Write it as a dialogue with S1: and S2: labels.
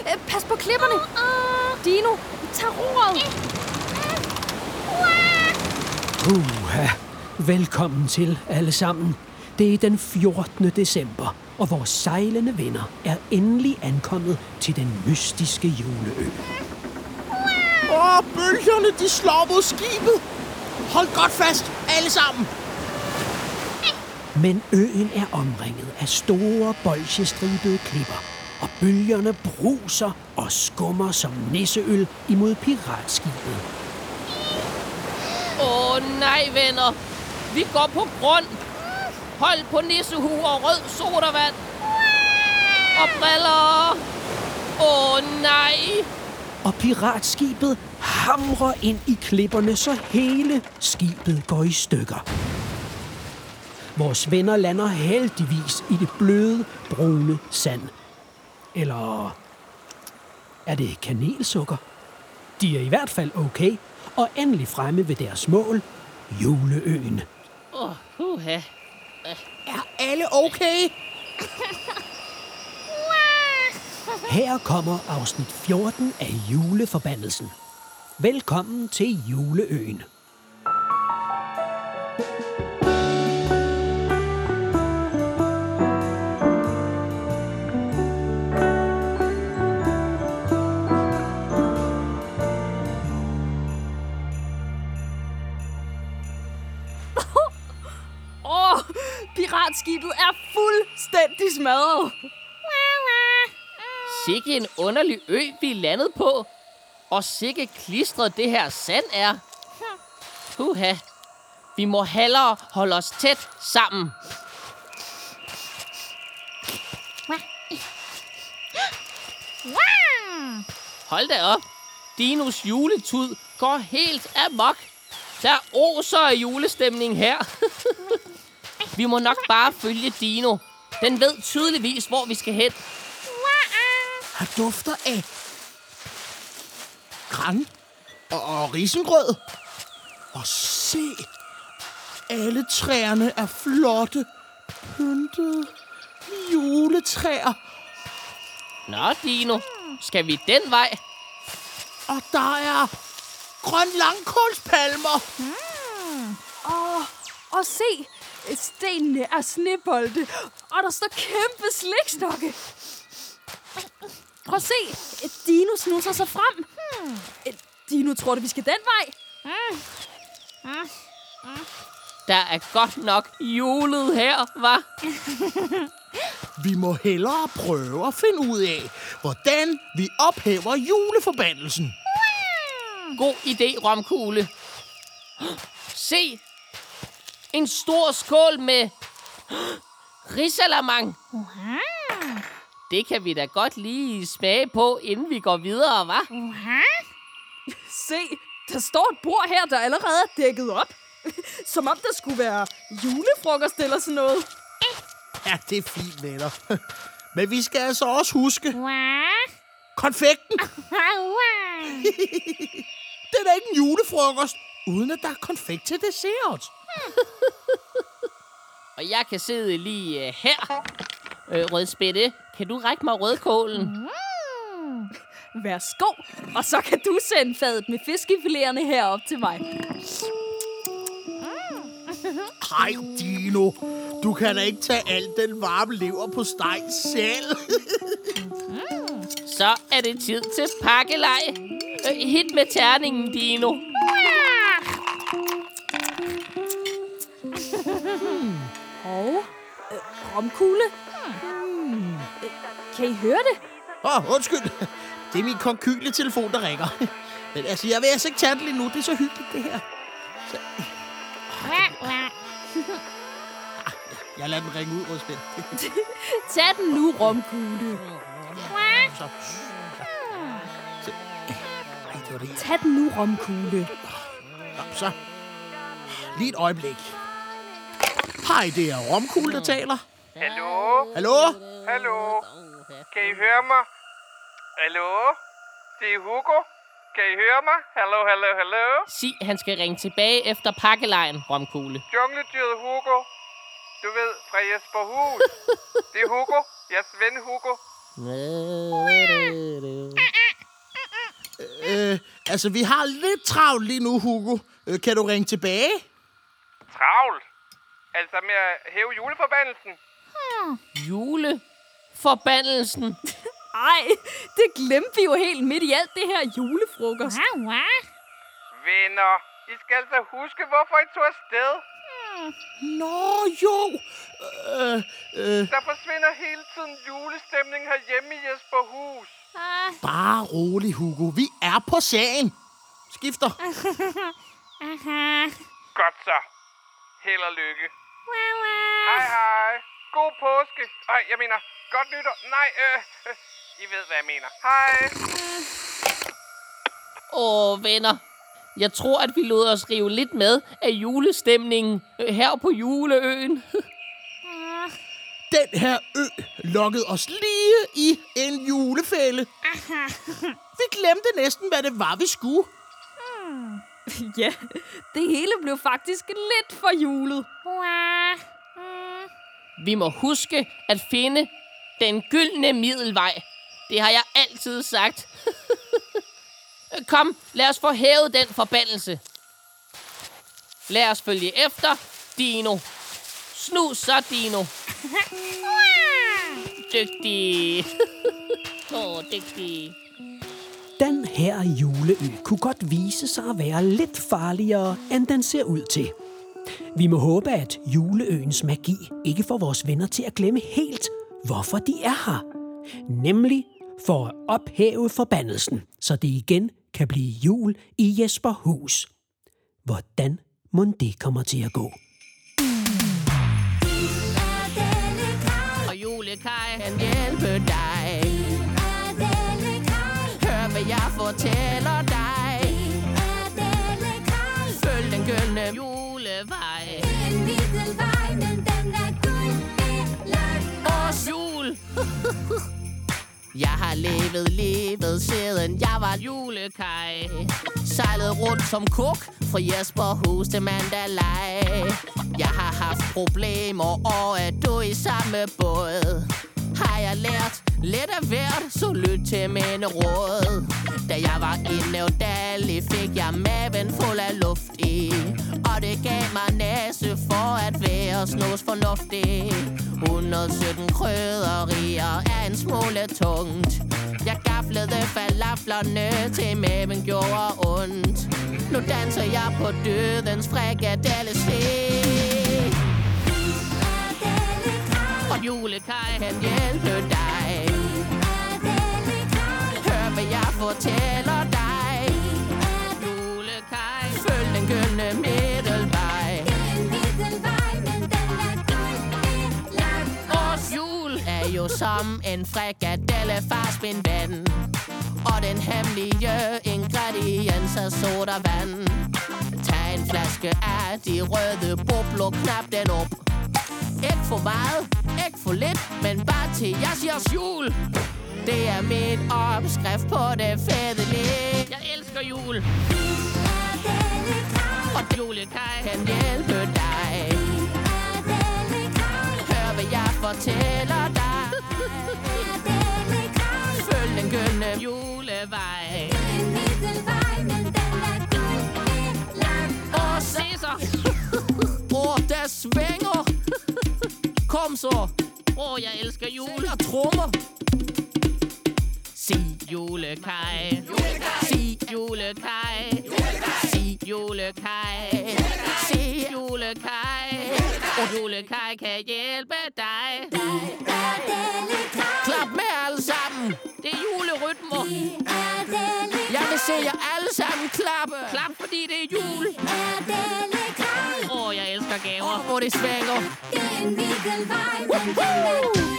S1: Øh, Pas på klipperne! Dino, tag roret!
S2: Puha. Velkommen til alle sammen. Det er den 14. december, og vores sejlende venner er endelig ankommet til den mystiske juleø.
S3: Åh, bølgerne, de slår mod skibet. Hold godt fast, alle sammen.
S2: Men øen er omringet af store, bolsjestribede klipper, og bølgerne bruser og skummer som nisseøl imod piratskibet.
S4: Åh oh, nej, venner. Vi går på grund. Hold på nissehue og rød sodavand. Og briller. Åh oh, nej.
S2: Og piratskibet hamrer ind i klipperne, så hele skibet går i stykker. Vores venner lander heldigvis i det bløde, brune sand. Eller er det kanelsukker? De er i hvert fald okay, og endelig fremme ved deres mål, juleøen.
S4: Åh, oh, uha.
S3: Er alle okay?
S2: Her kommer afsnit 14 af juleforbandelsen. Velkommen til juleøen.
S1: Piratskibet er fuldstændig smadret.
S4: Sikke en underlig ø, vi er landet på. Og sikke klistret det her sand er. Uha. Vi må hellere holde os tæt sammen. Hold da op. Dinos juletud går helt amok. Der oser af julestemning her. vi må nok bare følge Dino. Den ved tydeligvis, hvor vi skal hen.
S3: Han dufter af gran og, og risengrød. Og se, alle træerne er flotte, pyntede juletræer.
S4: Nå, Dino. Skal vi den vej?
S3: Og der er grøn langkålspalmer.
S1: Åh, og se, stenene er snebolde, og der står kæmpe slikstokke. Prøv at se, et dino snuser sig frem. Et dino tror du, vi skal den vej?
S4: Der er godt nok julet her, var.
S3: Vi må hellere prøve at finde ud af, hvordan vi ophæver juleforbandelsen.
S4: God idé, romkugle. Se. En stor skål med risalamang. Det kan vi da godt lige smage på, inden vi går videre, hva'?
S1: Se, der står et bord her, der allerede er dækket op. Som om der skulle være julefrokost eller sådan noget.
S3: Ja, det er fint, venner. Men vi skal altså også huske konfekten. Det er da ikke en julefrokost, uden at der er konfekt til dessert.
S4: Og jeg kan sidde lige uh, her. Øh, rødspætte, kan du række mig rødkålen?
S1: Værsgo, og så kan du sende fadet med fiskefilererne herop til mig.
S3: Hej, Dino. Du kan da ikke tage al den varme lever på steg selv.
S4: Så er det tid til pakkelej. Øh, hit med terningen, Dino.
S1: Romkugle. Hmm. Øh, Kan I høre det?
S3: Åh, oh, undskyld. Det er min konkyle telefon, der ringer. Men altså, jeg vil altså ikke tage den lige nu. Det er så hyggeligt, det her. Så... Jeg lader den ringe ud, Rødspænd.
S1: Tag den nu, romkugle.
S3: Så. Så. Ej, det var det.
S1: Tag den nu, romkugle.
S3: Nå, så. Lige et øjeblik. Hej, det er Romkugle, der taler.
S5: Hallo?
S3: Hallo?
S5: Hallo? Kan I høre mig? Hallo? Det er Hugo. Kan I høre mig? Hallo, hallo, hallo?
S4: Sig, han skal ringe tilbage efter pakkelejen, romkugle.
S5: Jungledyret Hugo. Du ved, fra Jesper Hus. Det er Hugo. Jeres ven Hugo.
S3: Altså, vi har lidt travlt lige nu, Hugo. Øh, kan du ringe tilbage?
S5: Travlt. Altså med at hæve juleforbandelsen.
S4: Juleforbandelsen.
S1: Ej, det glemte vi jo helt midt i alt det her julefrokost.
S5: Venner, I skal altså huske, hvorfor I tog afsted.
S3: Nå, jo. Øh, øh,
S5: Der forsvinder hele tiden julestemning herhjemme i Jesperhus.
S3: bare rolig, Hugo. Vi er på sagen. Skifter.
S5: Godt så. Held og lykke. Hej hej. God påske. Ej, jeg mener, godt nytår. Nej, øh, øh, I ved, hvad jeg mener. Hej.
S4: Åh, venner. Jeg tror, at vi lod os rive lidt med af julestemningen øh, her på juleøen.
S3: Den her ø lokkede os lige i en julefælde. Vi glemte næsten, hvad det var, vi skulle.
S1: Ja, det hele blev faktisk lidt for julet.
S4: Vi må huske at finde den gyldne middelvej. Det har jeg altid sagt. Kom, lad os få hævet den forbandelse. Lad os følge efter Dino. Snus så, Dino. Dygtig. Åh, oh, dygtig.
S2: Den her juleø kunne godt vise sig at være lidt farligere, end den ser ud til. Vi må håbe, at juleøens magi ikke får vores venner til at glemme helt, hvorfor de er her. Nemlig for at ophæve forbandelsen, så det igen kan blive jul i Jesperhus. Hvordan må det kommer til at gå?
S4: Og julekaj kan hjælpe dig. Hør, hvad jeg fortæller dig. Jeg har levet livet siden jeg var julekaj. Sejlet rundt som kok fra Jesperhus til Mandalay. Jeg har haft problemer, og er du i samme båd? Har jeg lært lidt af hvert, så lyt til mine råd. Da jeg var i Nævdali, fik jeg maven fuld af luft i. Og det gav mig næse for at være snus fornuftig. 117 krydderier er en smule tungt. Jeg gaflede falaflerne til maven gjorde ondt. Nu danser jeg på dødens frikadellestik. Og julekaj kan hjælpe fortæller dig. Julekaj, følg den gyldne middelvej. Års jul er jo som en frikadelle fars min ven. Og den hemmelige ingrediens er sodavand. Tag en flaske af de røde bobler, knap den op. Ikke for meget, ikke for lidt, men bare til jeg siger jul. Det er min opskrift på det fede liv. Jeg elsker jul. Og julekaj kan hjælpe dig. Hør, hvad jeg fortæller dig. Følg den gyldne julevej. Og se så. Åh, der svinger. Kom så. Åh, oh, jeg elsker jul. Og trommer. Julekaj. Sig julekaj. Sig julekaj. Sig julekaj. Og julekaj kan hjælpe dig. Det er Klap med alle sammen. Det er julerytmer. Det er Jeg vil se jer alle sammen klappe. Klap, fordi det er jul. Det er Åh, oh, jeg elsker gaver. Åh, oh, Hvor det svænger. Det er en svinger. Woohoo!